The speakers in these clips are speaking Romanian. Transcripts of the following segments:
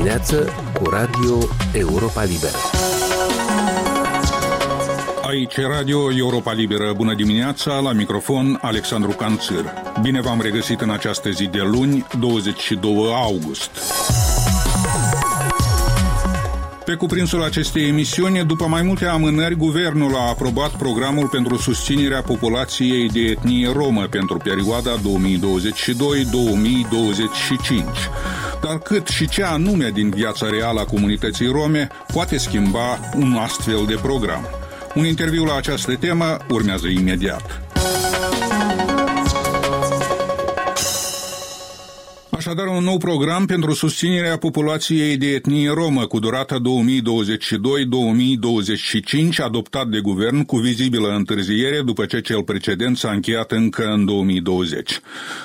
dimineață cu Radio Europa Liberă. Aici Radio Europa Liberă. Bună dimineața, la microfon Alexandru Canțir. Bine v-am regăsit în această zi de luni, 22 august. Pe cuprinsul acestei emisiuni, după mai multe amânări, guvernul a aprobat programul pentru susținerea populației de etnie romă pentru perioada 2022-2025. Dar cât și ce anume din viața reală a comunității rome poate schimba un astfel de program? Un interviu la această temă urmează imediat. Așadar, un nou program pentru susținerea populației de etnie romă cu durata 2022-2025, adoptat de guvern cu vizibilă întârziere după ce cel precedent s-a încheiat încă în 2020.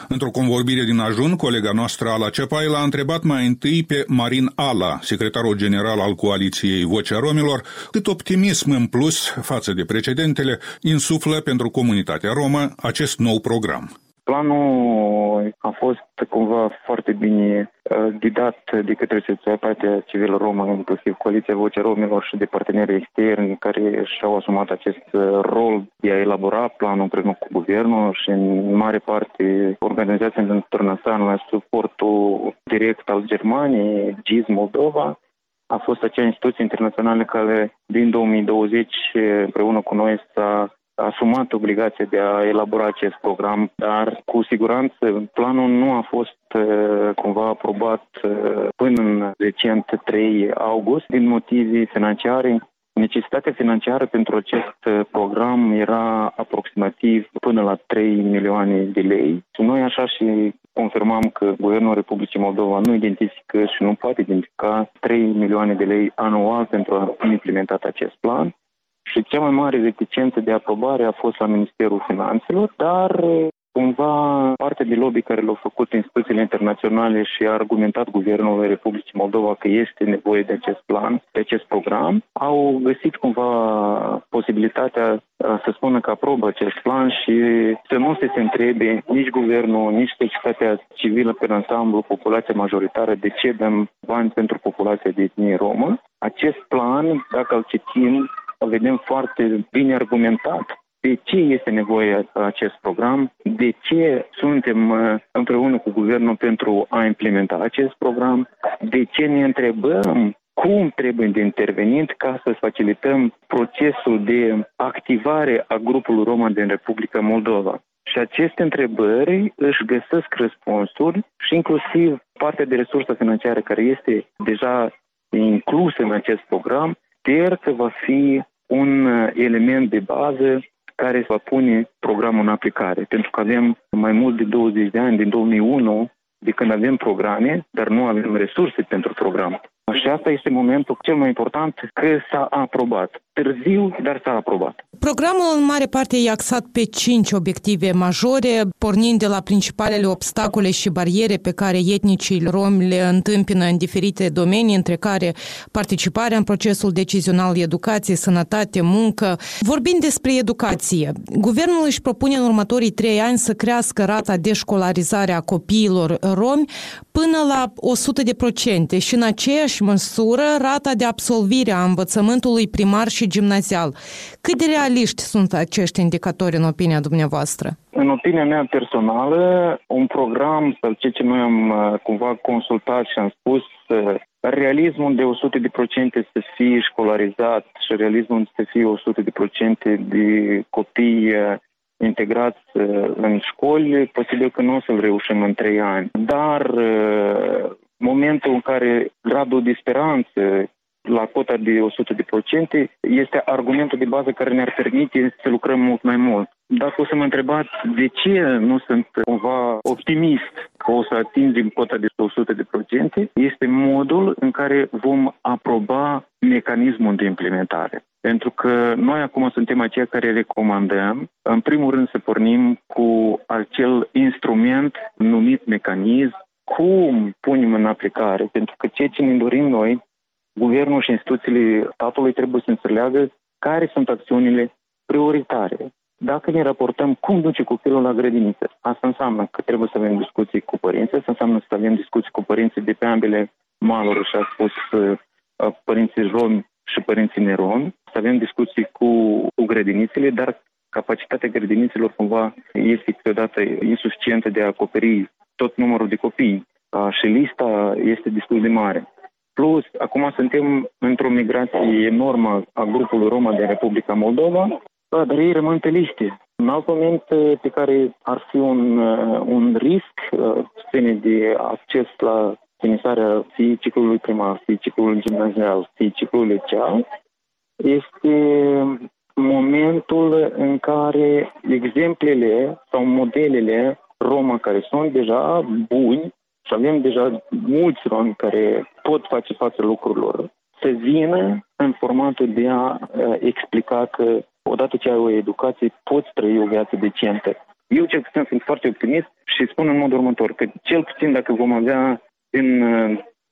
Într-o convorbire din ajun, colega noastră Ala Cepai l-a întrebat mai întâi pe Marin Ala, secretarul general al coaliției Vocea Romilor, cât optimism în plus față de precedentele insuflă pentru comunitatea romă acest nou program. Planul a fost cumva foarte bine uh, ghidat de către societatea civilă romă, inclusiv Coaliția Vocea Romilor și de parteneri externi care și-au asumat acest uh, rol de a elabora planul împreună cu guvernul și în mare parte organizația internațională suportul direct al Germaniei, GIZ Moldova, a fost acea instituție internațională care din 2020 împreună cu noi s-a asumat obligația de a elabora acest program, dar cu siguranță planul nu a fost uh, cumva aprobat uh, până în recent 3 august din motive financiare. Necesitatea financiară pentru acest uh, program era aproximativ până la 3 milioane de lei. Și noi așa și confirmam că Guvernul Republicii Moldova nu identifică și nu poate identifica 3 milioane de lei anual pentru a implementa acest plan. Și cea mai mare reticență de aprobare a fost la Ministerul Finanțelor, dar cumva parte de lobby care l-au făcut instituțiile internaționale și a argumentat Guvernul Republicii Moldova că este nevoie de acest plan, de acest program, au găsit cumva posibilitatea să spună că aprobă acest plan și să nu se, se întrebe nici guvernul, nici societatea civilă pe ansamblu, populația majoritară, de ce dăm bani pentru populația de etnie romă. Acest plan, dacă îl citim, vedem foarte bine argumentat. De ce este nevoie acest program, de ce suntem uh, împreună cu guvernul pentru a implementa acest program, de ce ne întrebăm cum trebuie de intervenit ca să facilităm procesul de activare a grupului Roma din Republica Moldova. Și aceste întrebări își găsesc răspunsuri și inclusiv partea de resursă financiară care este deja inclusă în acest program, sper că va fi un uh, element de bază care va pune programul în aplicare. Pentru că avem mai mult de 20 de ani, din 2001, de când avem programe, dar nu avem resurse pentru program. Și asta este momentul cel mai important că s-a aprobat. Târziu, dar s-a aprobat. Programul în mare parte e axat pe cinci obiective majore, pornind de la principalele obstacole și bariere pe care etnicii romi le întâmpină în diferite domenii, între care participarea în procesul decizional, educație, sănătate, muncă. Vorbind despre educație, guvernul își propune în următorii trei ani să crească rata de școlarizare a copiilor romi până la 100% și în aceeași măsură rata de absolvire a învățământului primar și gimnazial. Cât de realiști sunt acești indicatori în opinia dumneavoastră? În opinia mea personală, un program sau ce ce noi am uh, cumva consultat și am spus uh, realismul de 100% să fie școlarizat și realismul să fie 100% de copii uh, integrați în școli, posibil că nu o să-l reușim în trei ani. Dar momentul în care gradul de speranță la cota de 100% este argumentul de bază care ne-ar permite să lucrăm mult mai mult. Dacă o să mă întrebați de ce nu sunt cumva optimist că o să atingem cota de 100%, este modul în care vom aproba mecanismul de implementare. Pentru că noi acum suntem aceia care recomandăm, în primul rând, să pornim cu acel instrument numit mecanism, cum punem în aplicare, pentru că ceea ce ne dorim noi guvernul și instituțiile statului trebuie să înțeleagă care sunt acțiunile prioritare. Dacă ne raportăm cum duce copilul la grădiniță, asta înseamnă că trebuie să avem discuții cu părinții, asta înseamnă să avem discuții cu părinții de pe ambele maluri și a spus uh, părinții romi și părinții neromi, să avem discuții cu, cu grădinițele, dar capacitatea grădinițelor cumva este câteodată insuficientă de a acoperi tot numărul de copii și lista este destul de mare. Plus, acum suntem într-o migrație enormă a grupului Roma din Republica Moldova, dar ei rămân pe liste. Un alt moment pe care ar fi un, un risc ține de acces la finisarea fie ciclului primar, fie ciclului gimnazial, fie ciclului liceal, este momentul în care exemplele sau modelele Roma care sunt deja buni și avem deja mulți romi care pot face față lucrurilor, să vină în formatul de a explica că odată ce ai o educație, poți trăi o viață decentă. Eu cel puțin sunt foarte optimist și spun în mod următor că cel puțin dacă vom avea în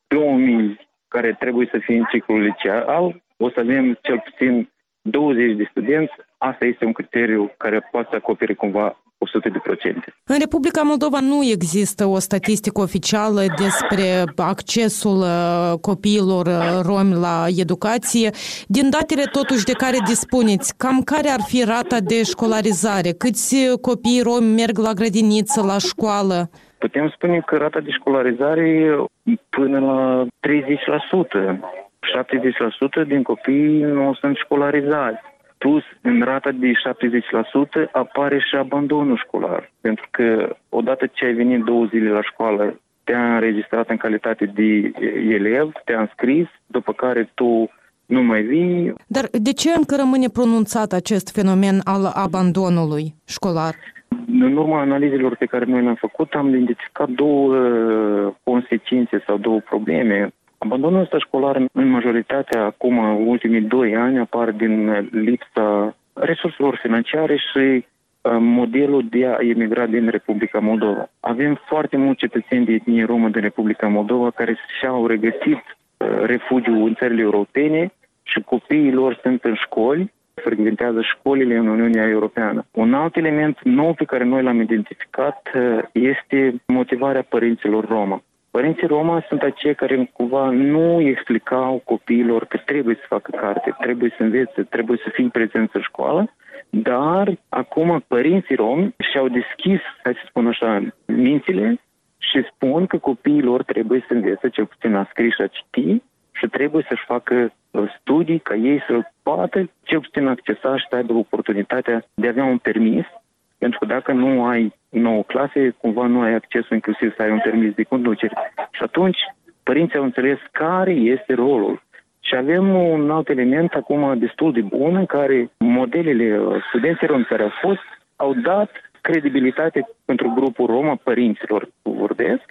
2000 care trebuie să fie în ciclul liceal, o să avem cel puțin 20 de studenți. Asta este un criteriu care poate să acopere cumva 100%. În Republica Moldova nu există o statistică oficială despre accesul uh, copiilor uh, romi la educație. Din datele totuși de care dispuneți, cam care ar fi rata de școlarizare? Câți copii romi merg la grădiniță, la școală? Putem spune că rata de școlarizare până la 30%. 70% din copii nu sunt școlarizați plus în rata de 70% apare și abandonul școlar. Pentru că odată ce ai venit două zile la școală, te-a înregistrat în calitate de elev, te-a înscris, după care tu nu mai vii. Dar de ce încă rămâne pronunțat acest fenomen al abandonului școlar? În urma analizelor pe care noi le-am făcut, am identificat două uh, consecințe sau două probleme. Abandonul ăsta școlar, în majoritatea, acum, în ultimii doi ani, apar din lipsa resurselor financiare și uh, modelul de a emigra din Republica Moldova. Avem foarte mulți cetățeni de etnie romă din Republica Moldova care și-au regăsit uh, refugiu în țările europene și copiii lor sunt în școli, frecventează școlile în Uniunea Europeană. Un alt element nou pe care noi l-am identificat uh, este motivarea părinților romă. Părinții Roma sunt acei care cumva nu explicau copiilor că trebuie să facă carte, trebuie să învețe, trebuie să fim prezenți în școală, dar acum părinții romi și-au deschis, hai să spun așa, mințile și spun că copiilor trebuie să învețe cel puțin a scris și a citi și trebuie să-și facă uh, studii ca ei să poată cel puțin accesa și să aibă oportunitatea de a avea un permis pentru că dacă nu ai nouă clase, cumva nu ai accesul inclusiv să ai un permis de conducere. Și atunci părinții au înțeles care este rolul. Și avem un alt element acum destul de bun în care modelele studenților care au fost au dat credibilitate pentru grupul Roma, părinților vorbesc,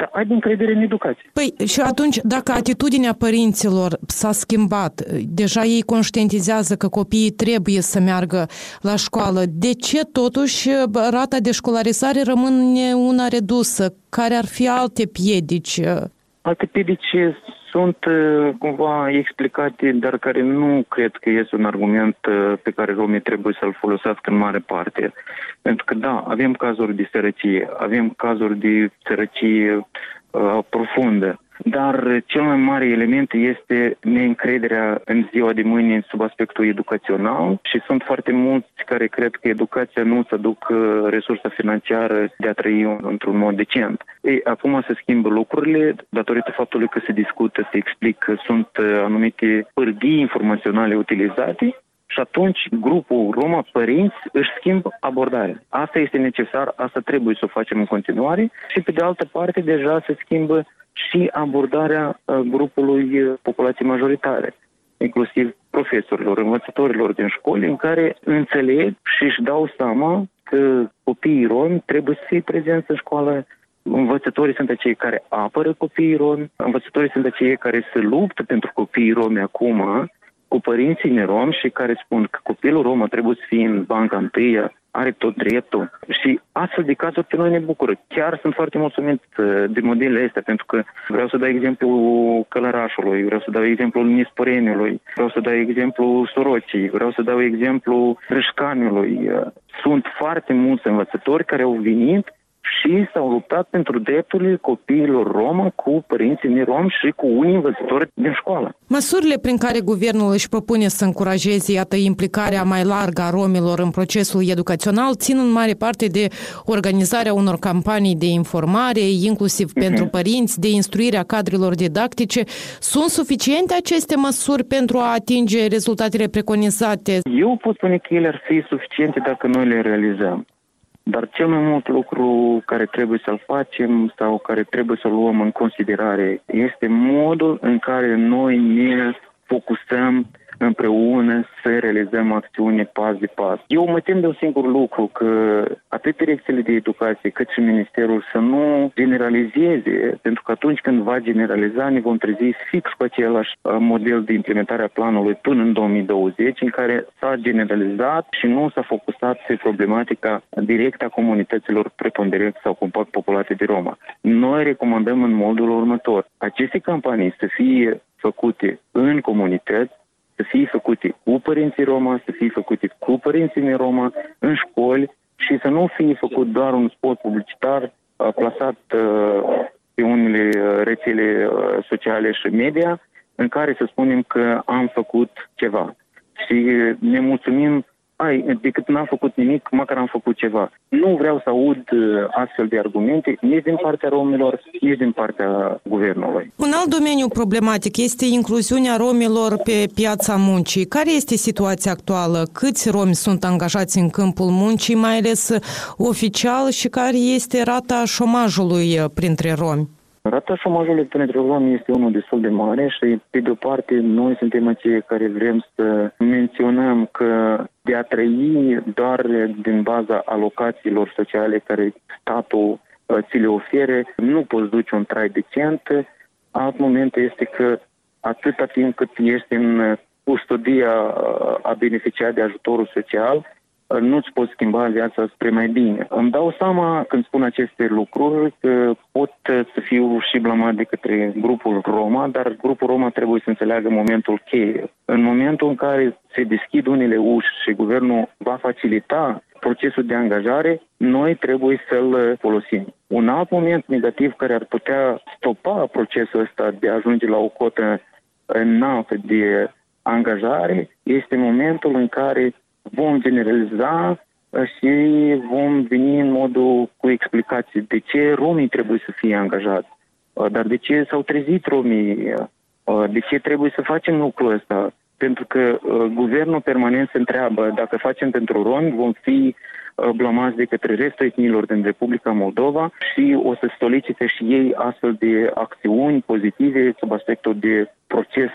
să aibă încredere în educație. Păi și atunci, dacă atitudinea părinților s-a schimbat, deja ei conștientizează că copiii trebuie să meargă la școală, de ce totuși rata de școlarizare rămâne una redusă? Care ar fi alte piedici? Alte piedici sunt uh, cumva explicate, dar care nu cred că este un argument uh, pe care romii trebuie să-l folosească în mare parte. Pentru că, da, avem cazuri de sărăcie, avem cazuri de sărăcie uh, profundă, dar cel mai mare element este neîncrederea în ziua de mâine sub aspectul educațional și sunt foarte mulți care cred că educația nu să duc uh, resursa financiară de a trăi într-un mod decent. Ei, acum se schimbă lucrurile datorită faptului că se discută, se explică, sunt uh, anumite pârghii informaționale utilizate și atunci grupul Roma Părinți își schimbă abordarea. Asta este necesar, asta trebuie să o facem în continuare și pe de altă parte deja se schimbă și abordarea uh, grupului uh, populației majoritare, inclusiv profesorilor, învățătorilor din școli, în care înțeleg și își dau seama că copiii romi trebuie să fie prezenți în școală, Învățătorii sunt acei care apără copiii romi, învățătorii sunt acei care se luptă pentru copiii romi acum, cu părinții neromi și care spun că copilul romă trebuie să fie în banca întâia, are tot dreptul. Și astfel de cazuri pe noi ne bucură. Chiar sunt foarte mulțumit uh, de modelele astea, pentru că vreau să dau exemplu Călărașului, vreau să dau exemplu Nisporeniului, vreau să dau exemplu Sorocii, vreau să dau exemplu Râșcanului. Uh, sunt foarte mulți învățători care au venit și s-au luptat pentru drepturile copiilor romă cu părinții romi și cu unii învățători din școală. Măsurile prin care guvernul își propune să încurajeze, iată, implicarea mai largă a romilor în procesul educațional țin în mare parte de organizarea unor campanii de informare, inclusiv uh-huh. pentru părinți, de instruirea cadrelor didactice. Sunt suficiente aceste măsuri pentru a atinge rezultatele preconizate? Eu pot spune că ele ar fi suficiente dacă noi le realizăm. Dar cel mai mult lucru care trebuie să-l facem sau care trebuie să-l luăm în considerare este modul în care noi ne focusăm împreună să realizăm acțiune pas de pas. Eu mă tem de un singur lucru, că atât direcțiile de educație cât și Ministerul să nu generalizeze, pentru că atunci când va generaliza ne vom trezi fix cu același uh, model de implementare a planului până în 2020, în care s-a generalizat și nu s-a focusat pe problematica directă a comunităților preponderente sau compact populate de Roma. Noi recomandăm în modul următor aceste campanii să fie făcute în comunități, să fie făcute cu părinții Roma, să fie făcute cu părinții Roma, în școli și să nu fie făcut doar un spot publicitar uh, plasat uh, pe unele uh, rețele sociale și media, în care să spunem că am făcut ceva. Și ne mulțumim ai, decât n-am făcut nimic, măcar am făcut ceva. Nu vreau să aud uh, astfel de argumente nici din partea romilor, nici din partea guvernului. Un alt domeniu problematic este incluziunea romilor pe piața muncii. Care este situația actuală? Câți romi sunt angajați în câmpul muncii, mai ales oficial, și care este rata șomajului uh, printre romi? Rata șomajului pentru romi este unul destul de mare și, pe de-o parte, noi suntem acei care vrem să menționăm că de a trăi doar din baza alocațiilor sociale care statul uh, ți le ofere, nu poți duce un trai decent. Alt moment este că atâta timp cât ești în custodia uh, a beneficiat de ajutorul social, nu-ți poți schimba viața spre mai bine. Îmi dau seama când spun aceste lucruri că pot să fiu și blamat de către grupul Roma, dar grupul Roma trebuie să înțeleagă momentul cheie. În momentul în care se deschid unele uși și guvernul va facilita procesul de angajare, noi trebuie să-l folosim. Un alt moment negativ care ar putea stopa procesul ăsta de a ajunge la o cotă înaltă de angajare este momentul în care vom generaliza uh, și vom veni în modul cu explicații. De ce romii trebuie să fie angajați, uh, dar de ce s-au trezit romii, uh, de ce trebuie să facem lucrul ăsta. Pentru că guvernul permanent se întreabă dacă facem pentru romi, vom fi blamați de către restul etniilor din Republica Moldova și o să solicite și ei astfel de acțiuni pozitive sub aspectul de proces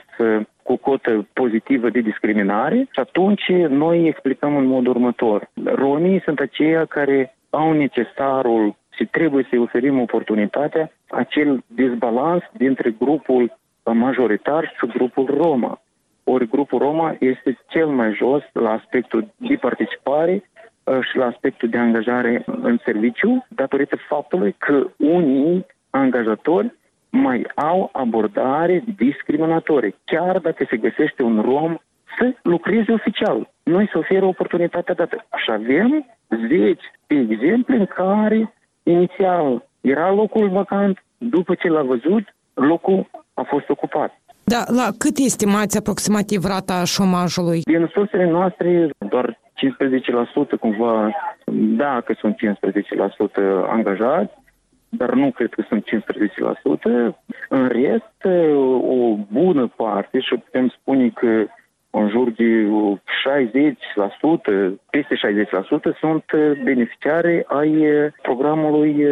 cu cotă pozitivă de discriminare și atunci noi explicăm în mod următor. Romii sunt aceia care au necesarul și trebuie să-i oferim oportunitatea acel dezbalans dintre grupul majoritar și grupul Roma. Ori grupul Roma este cel mai jos la aspectul de participare uh, și la aspectul de angajare în serviciu, datorită faptului că unii angajatori mai au abordare discriminatorie, chiar dacă se găsește un rom să lucreze oficial. Noi să oferă oportunitatea dată. Așa avem zeci de exemple în care inițial era locul vacant, după ce l-a văzut, locul a fost ocupat. Da, la cât estimați aproximativ rata șomajului? Din sursele noastre, doar 15% cumva, da, că sunt 15% angajați, dar nu cred că sunt 15%. În rest, o bună parte, și putem spune că în jur de 60%, peste 60% sunt beneficiari ai programului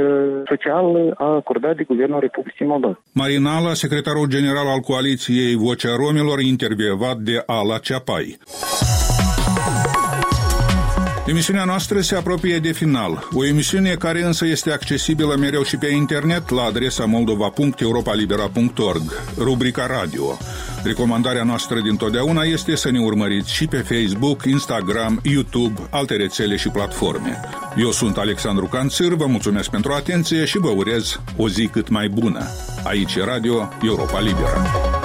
social acordat de Guvernul Republicii Moldova. Marinala, secretarul general al coaliției Vocea Romilor, intervievat de Ala Ceapai. Emisiunea noastră se apropie de final, o emisiune care însă este accesibilă mereu și pe internet la adresa moldova.europalibera.org, rubrica radio. Recomandarea noastră din totdeauna este să ne urmăriți și pe Facebook, Instagram, YouTube, alte rețele și platforme. Eu sunt Alexandru Canțir, vă mulțumesc pentru atenție și vă urez o zi cât mai bună. Aici e Radio Europa Liberă.